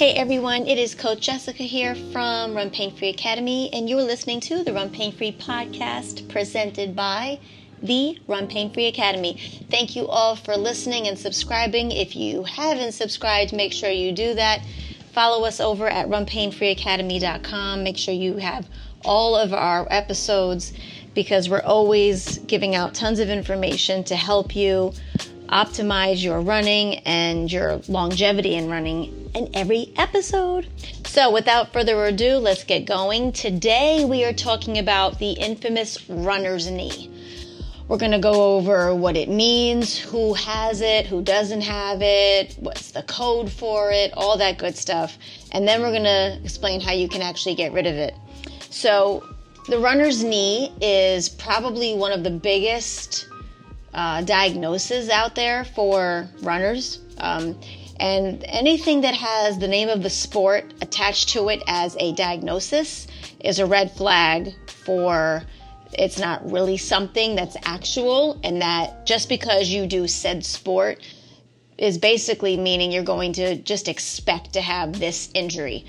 Hey everyone, it is Coach Jessica here from Run Pain Free Academy, and you're listening to the Run Pain Free podcast presented by the Run Pain Free Academy. Thank you all for listening and subscribing. If you haven't subscribed, make sure you do that. Follow us over at runpainfreeacademy.com. Make sure you have all of our episodes because we're always giving out tons of information to help you optimize your running and your longevity in running in every episode. So, without further ado, let's get going. Today, we are talking about the infamous runner's knee. We're going to go over what it means, who has it, who doesn't have it, what's the code for it, all that good stuff. And then we're going to explain how you can actually get rid of it. So, the runner's knee is probably one of the biggest uh, diagnoses out there for runners. Um, and anything that has the name of the sport attached to it as a diagnosis is a red flag for it's not really something that's actual, and that just because you do said sport is basically meaning you're going to just expect to have this injury.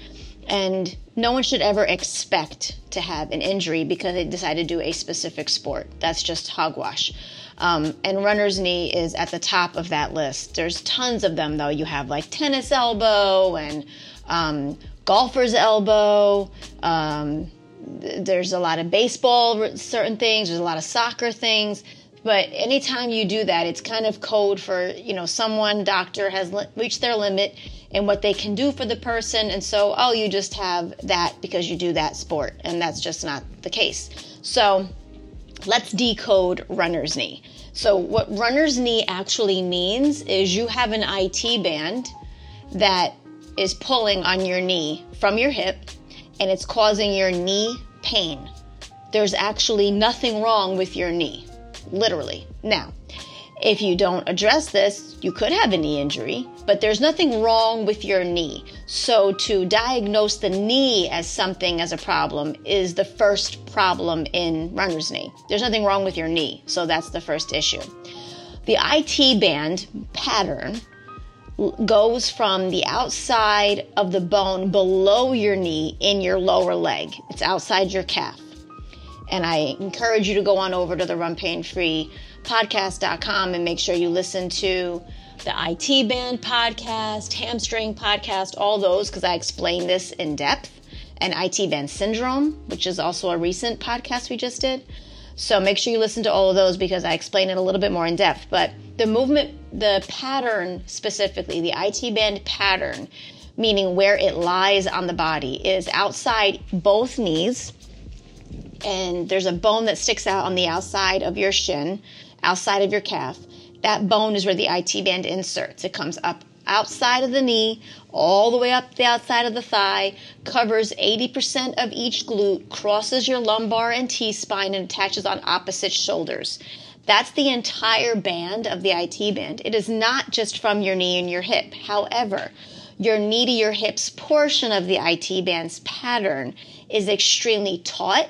And no one should ever expect to have an injury because they decided to do a specific sport. That's just hogwash. Um, and runner's knee is at the top of that list. There's tons of them, though. You have like tennis elbow and um, golfer's elbow. Um, there's a lot of baseball, certain things. There's a lot of soccer things. But anytime you do that, it's kind of code for, you know, someone, doctor has reached their limit and what they can do for the person. And so, oh, you just have that because you do that sport. And that's just not the case. So, let's decode runner's knee. So, what runner's knee actually means is you have an IT band that is pulling on your knee from your hip and it's causing your knee pain. There's actually nothing wrong with your knee, literally. Now, if you don't address this, you could have a knee injury, but there's nothing wrong with your knee. So to diagnose the knee as something as a problem is the first problem in runner's knee. There's nothing wrong with your knee, so that's the first issue. The IT band pattern goes from the outside of the bone below your knee in your lower leg. It's outside your calf. And I encourage you to go on over to the Run Pain Free podcast.com and make sure you listen to the IT Band podcast, Hamstring podcast, all those because I explain this in depth, and IT Band Syndrome, which is also a recent podcast we just did. So make sure you listen to all of those because I explain it a little bit more in depth. But the movement, the pattern specifically, the IT band pattern, meaning where it lies on the body, is outside both knees. And there's a bone that sticks out on the outside of your shin outside of your calf. That bone is where the IT band inserts. It comes up outside of the knee, all the way up the outside of the thigh, covers 80% of each glute, crosses your lumbar and T spine, and attaches on opposite shoulders. That's the entire band of the IT band. It is not just from your knee and your hip. However, your knee to your hips portion of the IT band's pattern is extremely taut,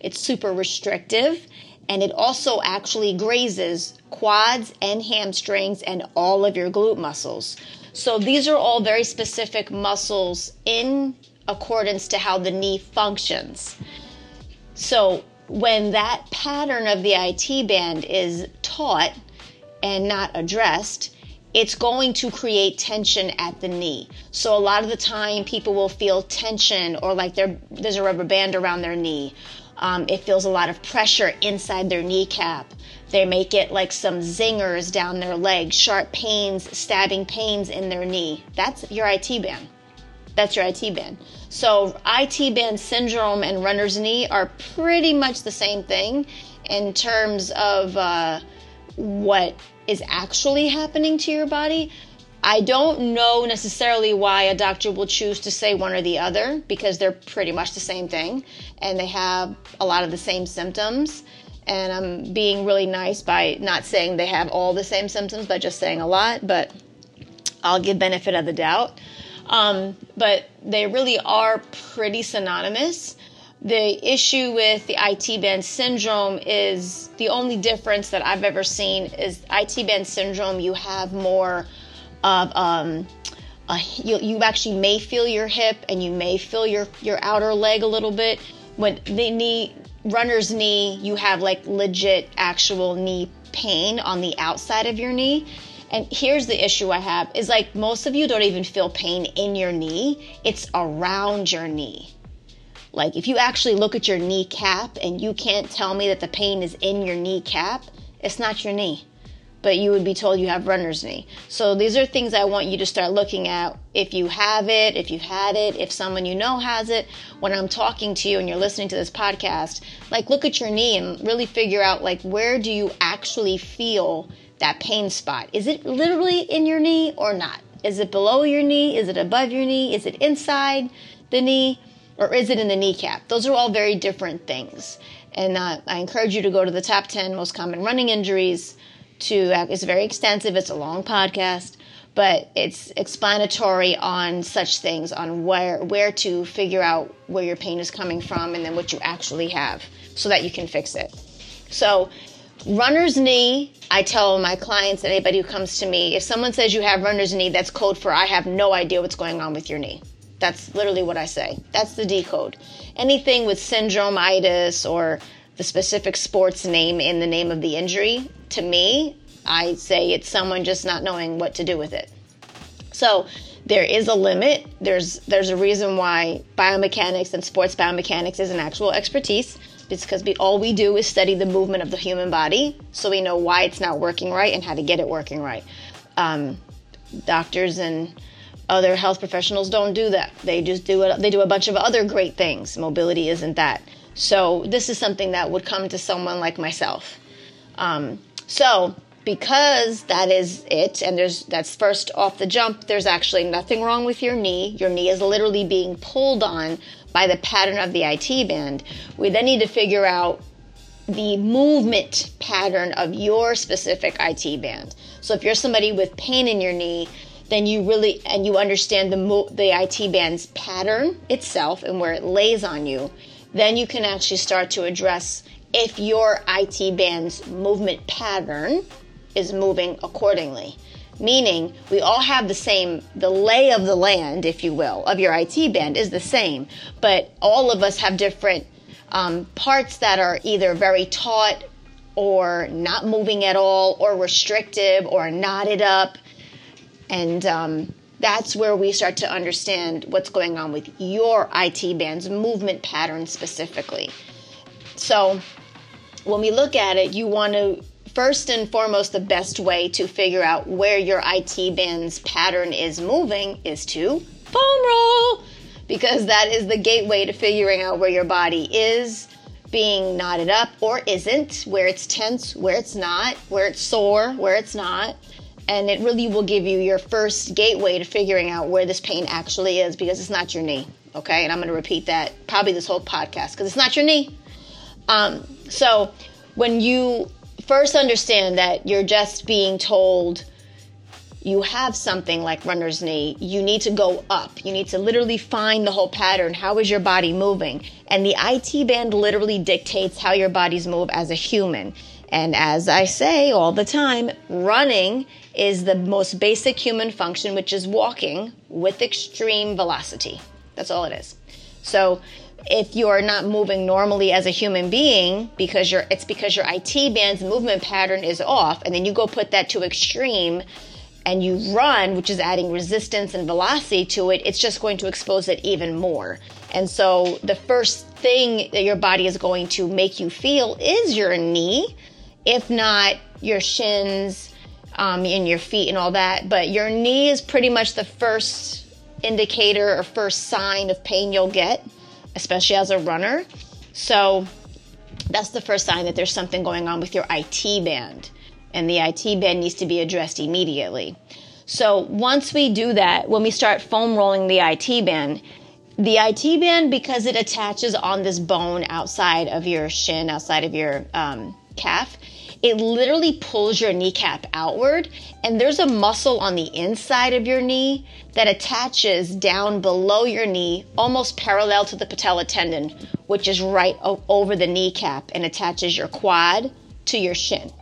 it's super restrictive, and it also actually grazes quads and hamstrings and all of your glute muscles. So these are all very specific muscles in accordance to how the knee functions. So when that pattern of the IT band is taut and not addressed, it's going to create tension at the knee. So a lot of the time people will feel tension or like there's a rubber band around their knee um, it feels a lot of pressure inside their kneecap. They may get like some zingers down their leg, sharp pains, stabbing pains in their knee. That's your IT band. That's your IT band. So, IT band syndrome and runner's knee are pretty much the same thing in terms of uh, what is actually happening to your body. I don't know necessarily why a doctor will choose to say one or the other because they're pretty much the same thing and they have a lot of the same symptoms. and I'm being really nice by not saying they have all the same symptoms, but just saying a lot. But I'll give benefit of the doubt. Um, but they really are pretty synonymous. The issue with the IT band syndrome is the only difference that I've ever seen is IT band syndrome. You have more of um, you, you actually may feel your hip and you may feel your your outer leg a little bit. When the knee runner's knee, you have like legit actual knee pain on the outside of your knee. And here's the issue I have is like most of you don't even feel pain in your knee, it's around your knee. Like if you actually look at your kneecap and you can't tell me that the pain is in your kneecap, it's not your knee. But you would be told you have runner's knee. So these are things I want you to start looking at if you have it, if you've had it, if someone you know has it. When I'm talking to you and you're listening to this podcast, like look at your knee and really figure out like where do you actually feel that pain spot? Is it literally in your knee or not? Is it below your knee? Is it above your knee? Is it inside the knee? Or is it in the kneecap? Those are all very different things. And uh, I encourage you to go to the top 10 most common running injuries. To uh, It's very extensive, it's a long podcast, but it's explanatory on such things, on where, where to figure out where your pain is coming from and then what you actually have so that you can fix it. So runner's knee i tell my clients and anybody who comes to me if someone says you have runner's knee that's code for i have no idea what's going on with your knee. That's literally what i say. That's the decode anything with syndromeitis or the specific sports name in the name of the injury to me i say it's someone just not knowing what to do with it so there is a limit there's there's a reason why biomechanics and sports biomechanics is an actual expertise it's because we, all we do is study the movement of the human body, so we know why it's not working right and how to get it working right. Um, doctors and other health professionals don't do that. They just do it. They do a bunch of other great things. Mobility isn't that. So this is something that would come to someone like myself. Um, so because that is it, and there's that's first off the jump. There's actually nothing wrong with your knee. Your knee is literally being pulled on by the pattern of the IT band. We then need to figure out the movement pattern of your specific IT band. So if you're somebody with pain in your knee, then you really and you understand the mo- the IT band's pattern itself and where it lays on you, then you can actually start to address if your IT band's movement pattern is moving accordingly. Meaning we all have the same the lay of the land if you will of your it band is the same but all of us have different um, parts that are either very taut or not moving at all or restrictive or knotted up. And um, that's where we start to understand what's going on with your it band's movement pattern specifically so when we look at it you want to first and foremost, the best way to figure out where your IT band's pattern is moving is to foam roll, because that is the gateway to figuring out where your body is being knotted up or isn't, where it's tense, where it's not, where it's sore, where it's not. And it really will give you your first gateway to figuring out where this pain actually is because it's not your knee. Okay. And I'm going to repeat that probably this whole podcast because it's not your knee. Um, so when you first understand that you're just being told you have something like runner's knee, you need to go up. You need to literally find the whole pattern. How is your body moving? And the IT band literally dictates how your bodies move as a human. And as I say all the time, running is the most basic human function, which is walking with extreme velocity. That's all it is. So if you're not moving normally as a human being because you're it's because your IT band's movement pattern is off and then you go put that to extreme and you run which is adding resistance and velocity to it it's just going to expose it even more and so the first thing that your body is going to make you feel is your knee if not your shins um, and your feet and all that but your knee is pretty much the first indicator or first sign of pain you'll get especially as a runner. So that's the first sign that there's something going on with your IT band. And the IT band needs to be addressed immediately. So once we do that, when we start foam rolling the IT band, The IT band, because it attaches on this bone outside of your shin, outside of your um, calf, it literally pulls your kneecap outward. And there's a muscle on the inside of your knee that attaches down below your knee, almost parallel to the patella tendon, which is right o- over the kneecap and attaches your quad to your shin.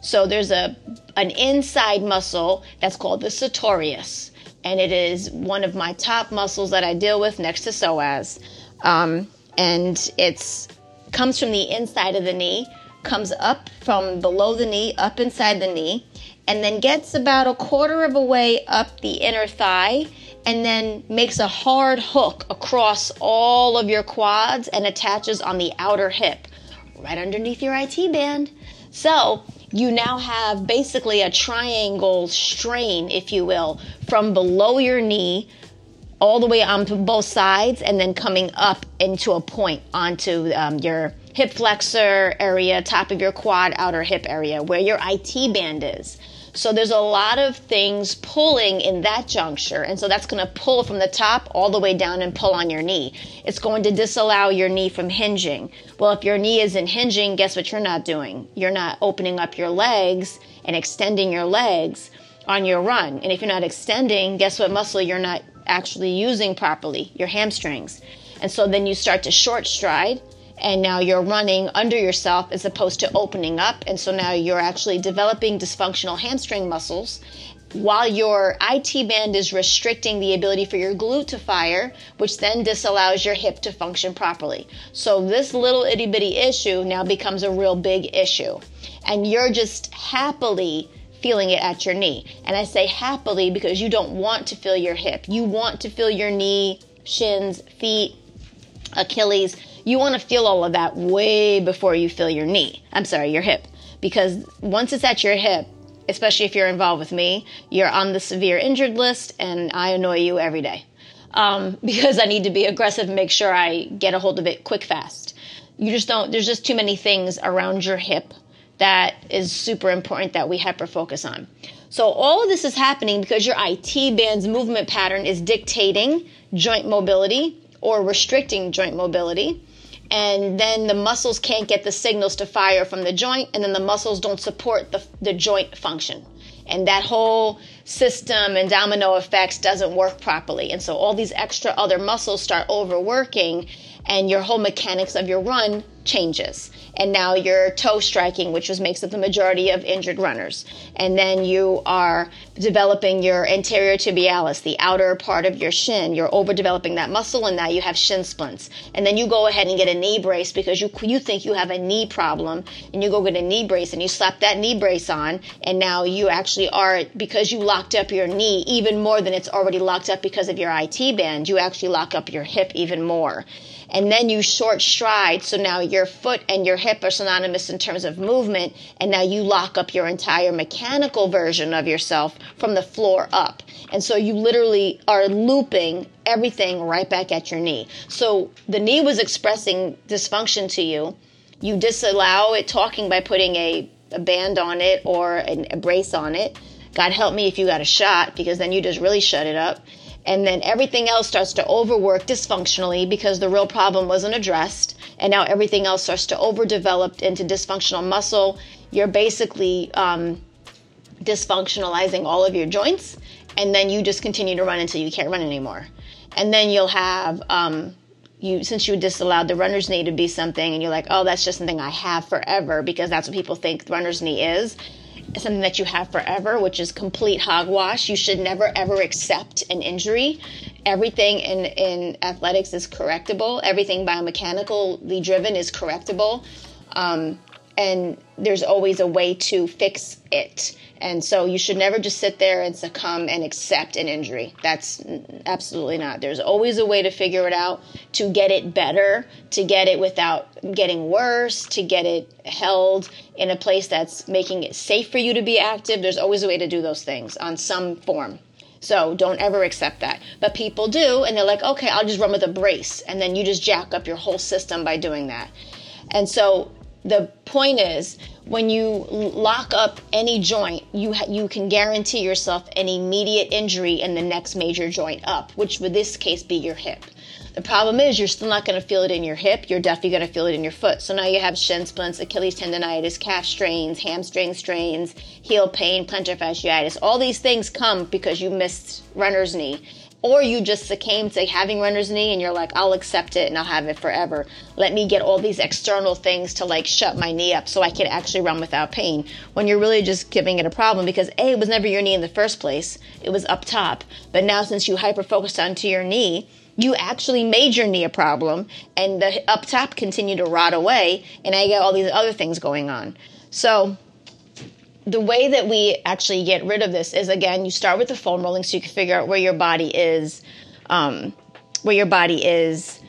So there's a an inside muscle that's called the sartorius, and it is one of my top muscles that I deal with next to psoas. Um, and it's comes from the inside of the knee, comes up from below the knee, up inside the knee, and then gets about a quarter of a way up the inner thigh, and then makes a hard hook across all of your quads and attaches on the outer hip, right underneath your IT band. So you now have basically a triangle strain, if you will, from below your knee all the way onto both sides and then coming up into a point onto um, your hip flexor area, top of your quad, outer hip area, where your IT band is. So there's a lot of things pulling in that juncture. And so that's going to pull from the top all the way down and pull on your knee. It's going to disallow your knee from hinging. Well, if your knee isn't hinging, guess what you're not doing? You're not opening up your legs and extending your legs on your run. And if you're not extending, guess what muscle you're not actually using properly? Your hamstrings. And so then you start to short stride and now you're running under yourself as opposed to opening up. And so now you're actually developing dysfunctional hamstring muscles while your IT band is restricting the ability for your glute to fire, which then disallows your hip to function properly. So this little itty bitty issue now becomes a real big issue. And you're just happily feeling it at your knee. And I say happily because you don't want to feel your hip. You want to feel your knee, shins, feet, Achilles you want to feel all of that way before you feel your knee. I'm sorry, your hip. Because once it's at your hip, especially if you're involved with me, you're on the severe injured list, and I annoy you every day. Um, because I need to be aggressive and make sure I get a hold of it quick, fast. You just don't, there's just too many things around your hip that is super important that we hyper focus on. So all of this is happening because your IT band's movement pattern is dictating joint mobility or restricting joint mobility and then the muscles can't get the signals to fire from the joint, and then the muscles don't support the, the joint function. And that whole system and domino effects doesn't work properly. And so all these extra other muscles start overworking, and your whole mechanics of your run changes and now you're toe striking, which was makes up the majority of injured runners. And then you are developing your anterior tibialis, the outer part of your shin. You're overdeveloping that muscle, and now you have shin splints. And then you go ahead and get a knee brace because you you think you have a knee problem, and you go get a knee brace and you slap that knee brace on, and now you actually are because you locked up your knee even more than it's already locked up because of your IT band. You actually lock up your hip even more and then you short stride. So now your foot and your hip are synonymous in terms of movement, and now you lock up your entire mechanical version of yourself from the floor up. And so you literally are looping everything right back at your knee. So the knee was expressing dysfunction to you. You disallow it talking by putting a, a band on it or a, a brace on it. God help me if you got a shot because then you just really shut it up and then everything else starts to overwork dysfunctionally because the real problem wasn't addressed and now everything else starts to overdevelop into dysfunctional muscle you're basically um, dysfunctionalizing all of your joints and then you just continue to run until you can't run anymore and then you'll have um, you since you disallowed the runner's knee to be something and you're like oh that's just something i have forever because that's what people think runner's knee is something that you have forever, which is complete hogwash. You should never ever accept an injury. Everything in, in athletics is correctable. Everything biomechanically driven is correctable. Um, and there's always a way to fix it. And so you should never just sit there and succumb and accept an injury. That's absolutely not. There's always a way to figure it out, to get it better, to get it without getting worse, to get it held in a place that's making it safe for you to be active. There's always a way to do those things on some form. So don't ever accept that. But people do, and they're like, okay, I'll just run with a brace. And then you just jack up your whole system by doing that. And so the point is when you lock up any joint you ha- you can guarantee yourself an immediate injury in the next major joint up which would this case be your hip the problem is you're still not going to feel it in your hip. You're definitely going to feel it in your foot. So now you have shin splints, Achilles tendonitis, calf strains, hamstring strains, heel pain, plantar fasciitis. All these things come because you missed runner's knee. Or you just succumb to having runner's knee and you're like, I'll accept it and I'll have it forever. Let me get all these external things to like shut my knee up so I can actually run without pain. When you're really just giving it a problem because A, it was never your knee in the first place, it was up top. But now since you hyper focused onto your knee, you actually made your knee a problem and the up top continue to rot away and I get all these other things going on. So the way that we actually get rid of this is again, you start with the foam rolling so you can figure out where your body is, um, where your body is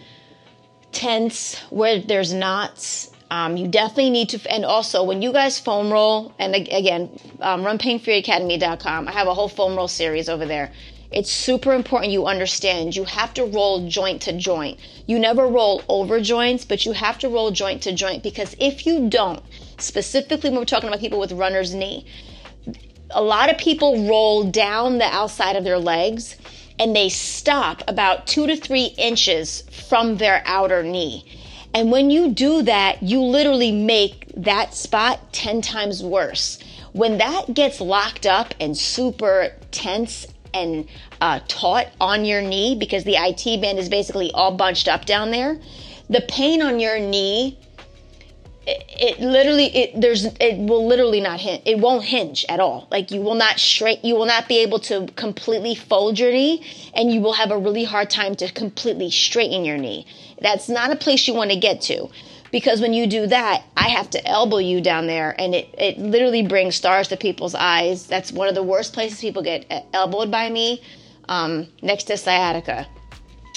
tense, where there's knots. Um, you definitely need to, and also when you guys foam roll, and again, um, runpainfreeacademy.com, I have a whole foam roll series over there. It's super important you understand you have to roll joint to joint. You never roll over joints, but you have to roll joint to joint because if you don't, specifically when we're talking about people with runner's knee, a lot of people roll down the outside of their legs and they stop about two to three inches from their outer knee. And when you do that, you literally make that spot 10 times worse. When that gets locked up and super tense and uh, taut on your knee because the IT band is basically all bunched up down there. The pain on your knee, it, it literally, it there's, it will literally not hinge. It won't hinge at all. Like you will not straight, you will not be able to completely fold your knee, and you will have a really hard time to completely straighten your knee. That's not a place you want to get to because when you do that, I have to elbow you down there, and it, it literally brings stars to people's eyes. That's one of the worst places people get elbowed by me, um, next to sciatica,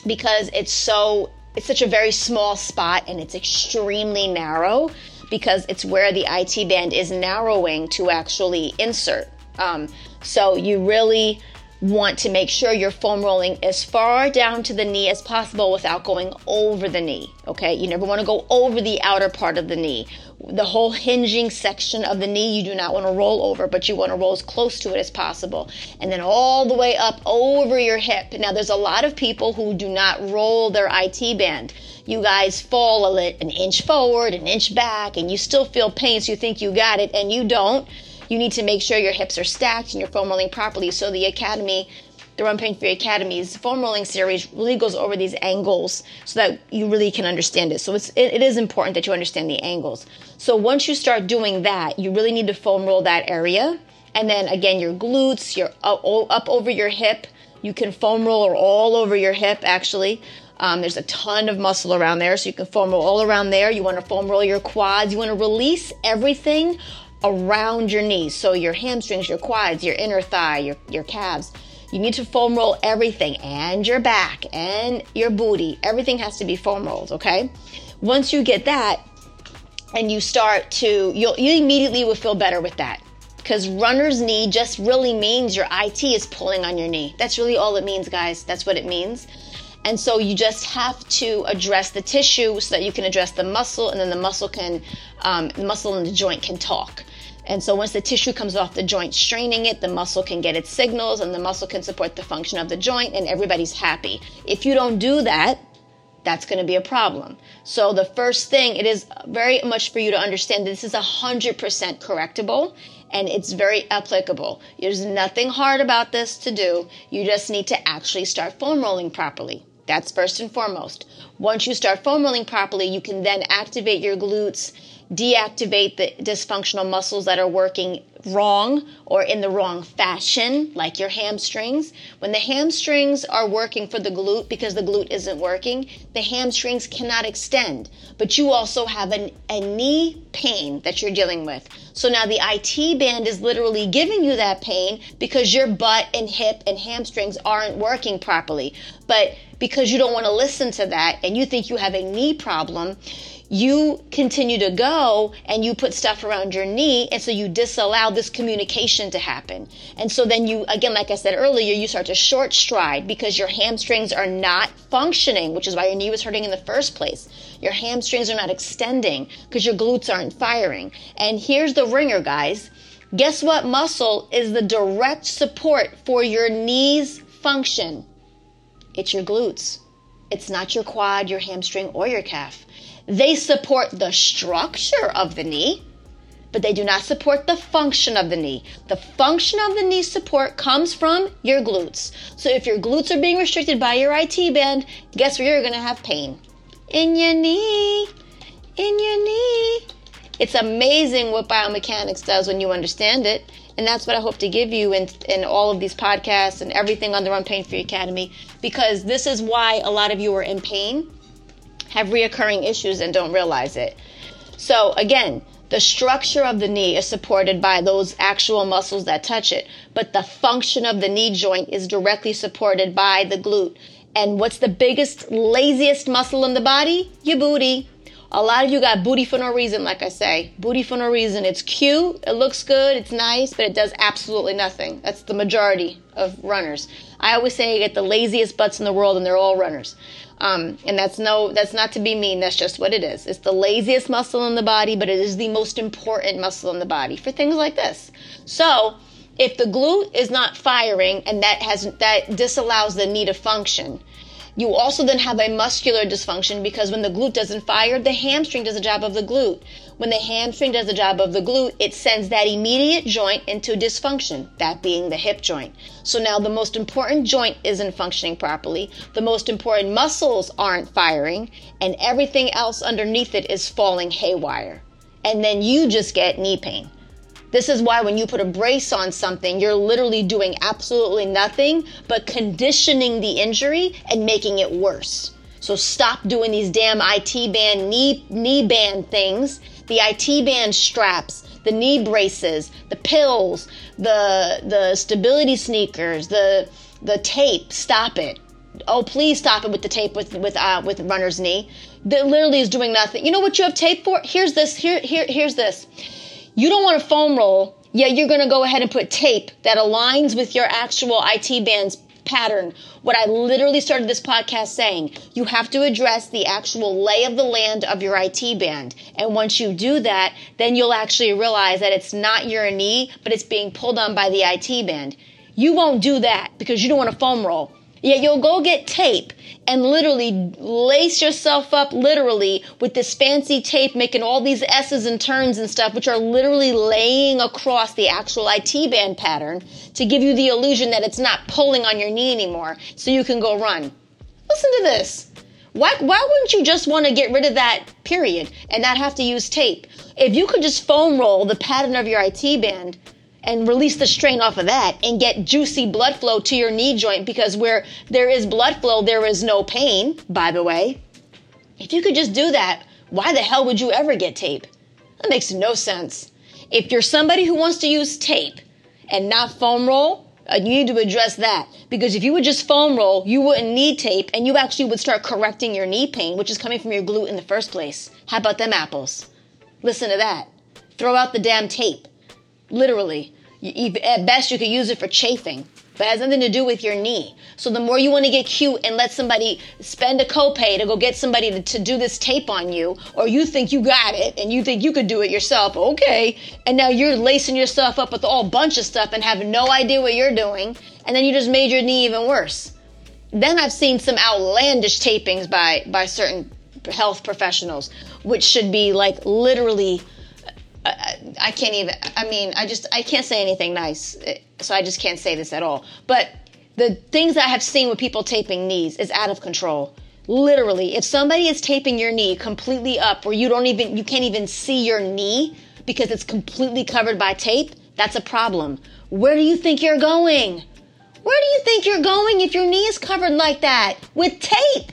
because it's so it's such a very small spot and it's extremely narrow because it's where the IT band is narrowing to actually insert. Um, so you really want to make sure you're foam rolling as far down to the knee as possible without going over the knee. Okay, you never want to go over the outer part of the knee. The whole hinging section of the knee, you do not want to roll over, but you want to roll as close to it as possible. And then all the way up over your hip. Now, there's a lot of people who do not roll their IT band. You guys fall a lit, an inch forward, an inch back, and you still feel pain, so you think you got it, and you don't you need to make sure your hips are stacked and you're foam rolling properly. So the academy, the Run Pain Free Academy's foam rolling series really goes over these angles so that you really can understand it. So it's, it, it is important that you understand the angles. So once you start doing that, you really need to foam roll that area. And then again, your glutes, your up, up over your hip. You can foam roll all over your hip actually. Um, there's a ton of muscle around there, so you can foam roll all around there. You want to foam roll your quads. You want to release everything around your knees. So your hamstrings, your quads, your inner thigh, your, your calves. You need to foam roll everything and your back and your booty. Everything has to be foam rolled, okay? Once you get that and you start to, you'll, you immediately will feel better with that. Because runner's knee just really means your IT is pulling on your knee. That's really all it means, guys. That's what it means. And so you just have to address the tissue so that you can address the muscle, and then the muscle can, um, the muscle and the joint can talk. And so once the tissue comes off the joint, straining it, the muscle can get its signals and the muscle can support the function of the joint and everybody's happy. If you don't do that, that's going to be a problem. So the first thing, it is very much for you to understand this is 100% correctable and it's very applicable. There's nothing hard about this to do. You just need to actually start foam rolling properly. That's first and foremost. Once you start foam rolling properly, you can then activate your glutes deactivate the dysfunctional muscles that are working wrong or in the wrong fashion, like your hamstrings. When the hamstrings are working for the glute because the glute isn't working, the hamstrings cannot extend. But you also have an, a knee pain that you're dealing with. So now the IT band is literally giving you that pain because your butt and hip and hamstrings aren't working properly. But because you don't want to listen to that and you think you have a knee problem, you continue to go and you put stuff around your knee and so you disallow this communication to happen. And so then you again like i said earlier you start to short stride because your hamstrings are not functioning which is why your knee was hurting in the first place. Your hamstrings are not extending because your glutes aren't firing. And here's the ringer guys. Guess what muscle is the direct support for your knees function? It's your glutes. It's not your quad your hamstring or your calf. They support the structure of the knee, but they do not support the function of the knee. The function of the knee support comes from your glutes. So if your glutes are being restricted by your IT band, guess where you're going to have pain? In your knee. In your knee. It's amazing what biomechanics does when you understand it. And that's what I hope to give you in, in all of these podcasts and everything on the Run Pain Free Academy, because this is why a lot of you are in pain have reoccurring issues and don't realize it. So, again, the structure of the knee is supported by those actual muscles that touch it, but the function of the knee joint is directly supported by the glute. And what's the biggest, laziest muscle in the body? Your booty. A lot of you got booty for no reason, like I say. Booty for no reason. It's cute, it looks good, it's nice, but it does absolutely nothing. That's the majority of runners. I always say you get the laziest butts in the world and they're all runners. Um, and that's no, that's not to be mean. That's just what it is. It's the laziest muscle in the body, but it is the most important muscle in the body for things like this. So, if the glute is not firing and that has that disallows the knee to function, you also then have a muscular dysfunction because when the glute doesn't fire, the hamstring does the job of the glute. When the hamstring does the job of the glute, it sends that immediate joint into dysfunction, that being the hip joint. So now the most important joint isn't functioning properly, the most important muscles aren't firing, and everything else underneath it is falling haywire. And then you just get knee pain. This is why when you put a brace on something, you're literally doing absolutely nothing but conditioning the injury and making it worse. So stop doing these damn IT band knee knee band things, the IT band straps, the knee braces, the pills, the the stability sneakers, the the tape. Stop it. Oh, please stop it with the tape with with uh, with runner's knee. That literally is doing nothing. You know what you have tape for? Here's this. Here here here's this you don't want a foam roll, Yeah, you're going to go ahead and put tape that aligns with your actual IT band's pattern. What I literally started this podcast saying, you have to address the actual lay of the land of your IT band. And once you do that, then you'll actually realize that it's not your knee, but it's being pulled on by the IT band. You won't do that because you don't want to foam roll. Yet you'll go get tape and literally lace yourself up literally with this fancy tape making all these S's and turns and stuff, which are literally laying across the actual IT band pattern to give you the illusion that it's not pulling on your knee anymore so you can go run. Listen to this. Why, why wouldn't you just want to get rid of that period and not have to use tape? If you could just foam roll the pattern of your IT band, and release the strain off of that and get juicy blood flow to your knee joint because where there is blood flow, there is no pain, by the way. If you could just do that, why the hell would you ever get tape? That makes no sense. If you're somebody who wants to use tape and not foam roll, uh, you need to address that because if you would just foam roll, you wouldn't need tape and you actually would start correcting your knee pain, which is coming from your glute in the first place. How about them apples? Listen to that. Throw out the damn tape. Literally. At best, you could use it for chafing, but has nothing to do with your knee. So the more you want to get cute and let somebody spend a copay to go get somebody to, to, do this tape on you, or you think you got it and you think you could do it yourself, okay. And now you're lacing yourself up with all bunch of stuff and have no idea what you're doing, and then you just made your knee even worse. Then I've seen some outlandish tapings by by certain health professionals, which should be like literally I, can't even. I mean, I just I can't say anything nice, so I just can't say this at all. But the things I have seen with people taping knees is out of control. Literally, if somebody is taping your knee completely up, where you don't even you can't even see your knee because it's completely covered by tape, that's a problem. Where do you think you're going? Where do you think you're going if your knee is covered like that with tape?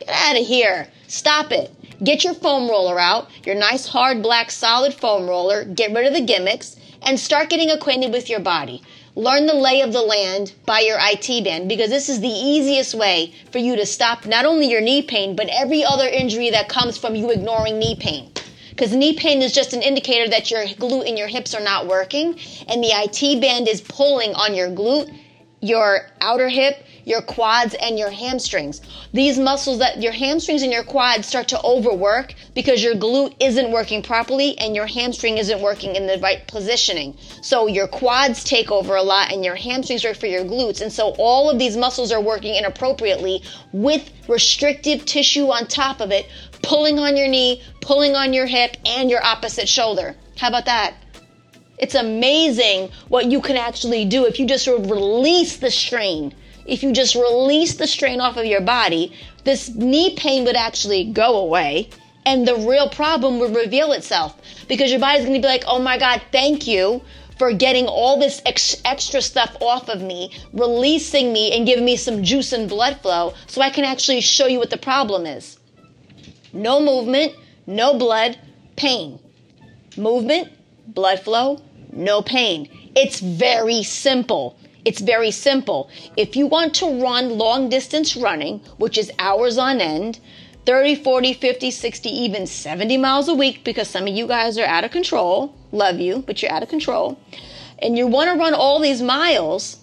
Get out of here. Stop it. Get your foam roller out, your nice hard black solid foam roller, get rid of the gimmicks, and start getting acquainted with your body. learn the lay of the land by your IT band because this is the easiest way for you to stop not only your knee pain, but every other injury that comes from you ignoring knee pain. Because knee pain is just an indicator that your glute and your hips are not working, and the IT band is pulling on your glute, your outer hip, your quads and your hamstrings. These muscles that your hamstrings and your quads start to overwork because your glute isn't working properly and your hamstring isn't working in the right positioning. So your quads take over a lot and your hamstrings are for your glutes. And so all of these muscles are working inappropriately with restrictive tissue on top of it, pulling on your knee, pulling on your hip and your opposite shoulder. How about that? It's amazing what you can actually do if you just release the strain if you just release the strain off of your body, this knee pain would actually go away and the real problem would reveal itself because your body's going to be like, oh my God, thank you for getting all this ex- extra stuff off of me, releasing me, and giving me some juice and blood flow so I can actually show you what the problem is. No movement, no blood, pain. Movement, blood flow, no pain. It's very simple. It's very simple. If you want to run long distance running, which is hours on end, 30, 40, 50, 60, even 70 miles a week, because some of you guys are out of control, love you, but you're out of control, and you want to run all these miles,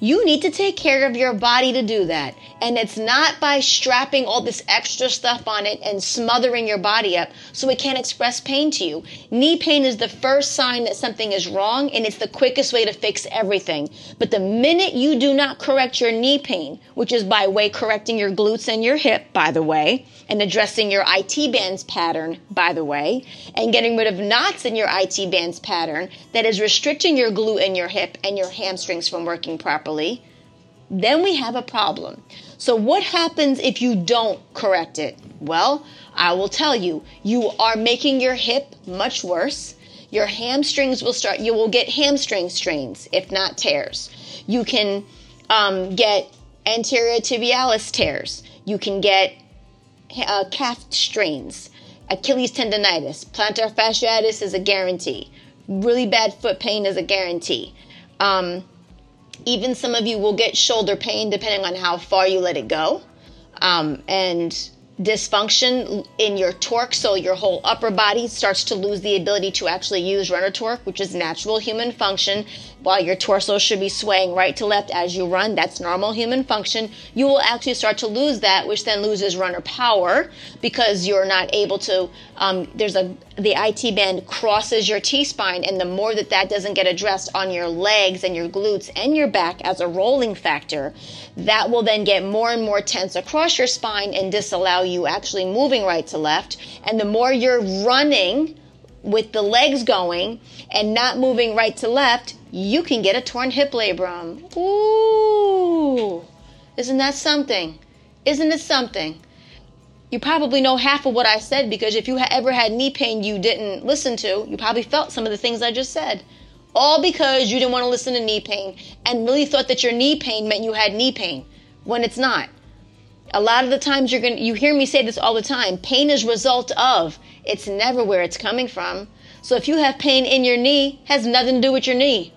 you need to take care of your body to do that. And it's not by strapping all this extra stuff on it and smothering your body up so it can't express pain to you. Knee pain is the first sign that something is wrong and it's the quickest way to fix everything. But the minute you do not correct your knee pain, which is by way correcting your glutes and your hip, by the way, and addressing your IT bands pattern, by the way, and getting rid of knots in your IT bands pattern that is restricting your glute and your hip and your hamstrings from working properly, then we have a problem. So, what happens if you don't correct it? Well, I will tell you, you are making your hip much worse. Your hamstrings will start, you will get hamstring strains, if not tears. You can um, get anterior tibialis tears. You can get uh, calf strains, Achilles tendonitis, plantar fasciitis is a guarantee. Really bad foot pain is a guarantee. Um, even some of you will get shoulder pain depending on how far you let it go. Um, and dysfunction in your torque, so your whole upper body starts to lose the ability to actually use runner torque, which is natural human function. While your torso should be swaying right to left as you run, that's normal human function. You will actually start to lose that, which then loses runner power because you're not able to. Um, there's a the IT band crosses your T spine, and the more that that doesn't get addressed on your legs and your glutes and your back as a rolling factor, that will then get more and more tense across your spine and disallow you actually moving right to left. And the more you're running with the legs going and not moving right to left, you can get a torn hip labrum. Ooh, isn't that something? Isn't it something? you probably know half of what I said because if you ever had knee pain you didn't listen to, you probably felt some of the things I just said. All because you didn't want to listen to knee pain and really thought that your knee pain meant you had knee pain when it's not. A lot of the times you're going to you hear me say this all the time, pain is result of. It's never where it's coming from. So if you have pain in your knee, has nothing to do with your knee.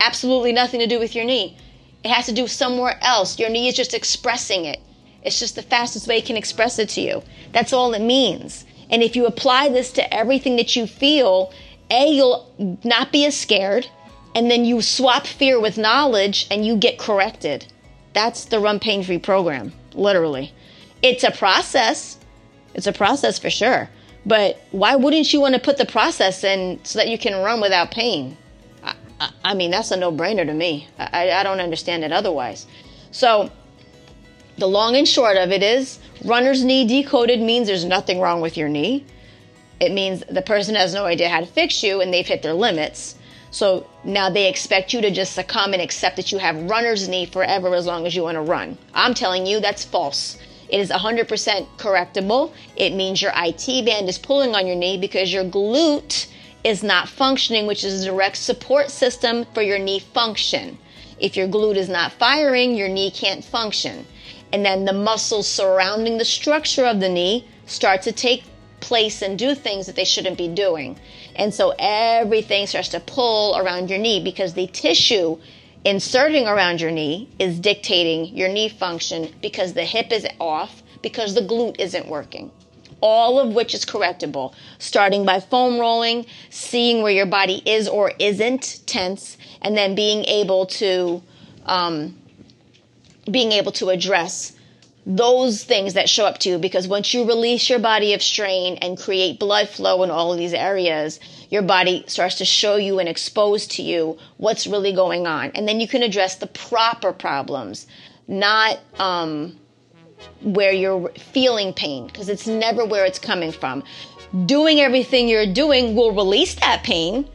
Absolutely nothing to do with your knee. It has to do somewhere else. Your knee is just expressing it. It's just the fastest way it can express it to you. That's all it means. And if you apply this to everything that you feel, A, you'll not be as scared, and then you swap fear with knowledge and you get corrected. That's the Run Pain Free program, literally. It's a process. It's a process for sure. But why wouldn't you want to put the process in so that you can run without pain? I, I, I mean, that's a no brainer to me. I, I don't understand it otherwise. So, the long and short of it is runner's knee decoded means there's nothing wrong with your knee. It means the person has no idea how to fix you and they've hit their limits. So now they expect you to just succumb and accept that you have runner's knee forever as long as you want to run. I'm telling you that's false. It is 100% correctable. It means your IT band is pulling on your knee because your glute is not functioning, which is a direct support system for your knee function. If your glute is not firing, your knee can't function and then the muscles surrounding the structure of the knee start to take place and do things that they shouldn't be doing. And so everything starts to pull around your knee because the tissue inserting around your knee is dictating your knee function because the hip is off, because the glute isn't working. All of which is correctable, starting by foam rolling, seeing where your body is or isn't tense, and then being able to um, being able to address those things that show up to you because once you release your body of strain and create blood flow in all of these areas, your body starts to show you and expose to you what's really going on. And then you can address the proper problems, not um, where you're feeling pain because it's never where it's coming from. Doing everything you're doing will release that pain,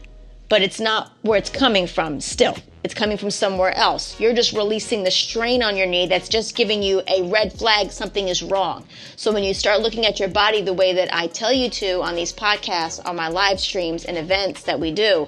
but it's not where it's coming from still. It's coming from somewhere else. You're just releasing the strain on your knee that's just giving you a red flag something is wrong. So when you start looking at your body the way that I tell you to on these podcasts, on my live streams and events that we do,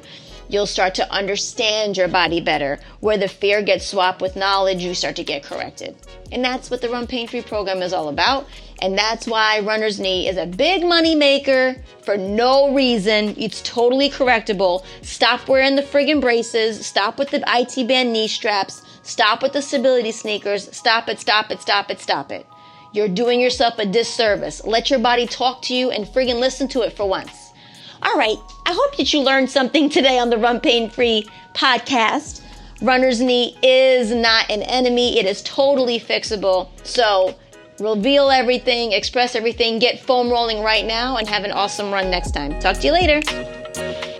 you'll start to understand your body better. Where the fear gets swapped with knowledge, you start to get corrected. And that's what the Run Pain Free program is all about. And that's why Runner's Knee is a big money maker for no reason. It's totally correctable. Stop wearing the friggin' braces. Stop with the IT band knee straps. Stop with the stability sneakers. Stop it, stop it, stop it, stop it. You're doing yourself a disservice. Let your body talk to you and friggin' listen to it for once. All right, I hope that you learned something today on the Run Pain Free podcast. Runner's knee is not an enemy, it is totally fixable. So, reveal everything, express everything, get foam rolling right now, and have an awesome run next time. Talk to you later.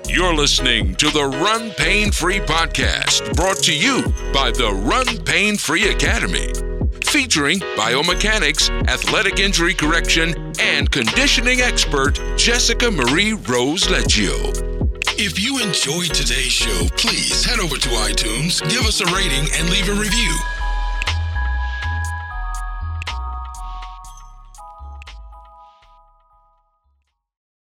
You're listening to the Run Pain Free podcast, brought to you by the Run Pain Free Academy featuring biomechanics, athletic injury correction, and conditioning expert Jessica Marie Rose Leggio. If you enjoyed today's show, please head over to iTunes, give us a rating, and leave a review.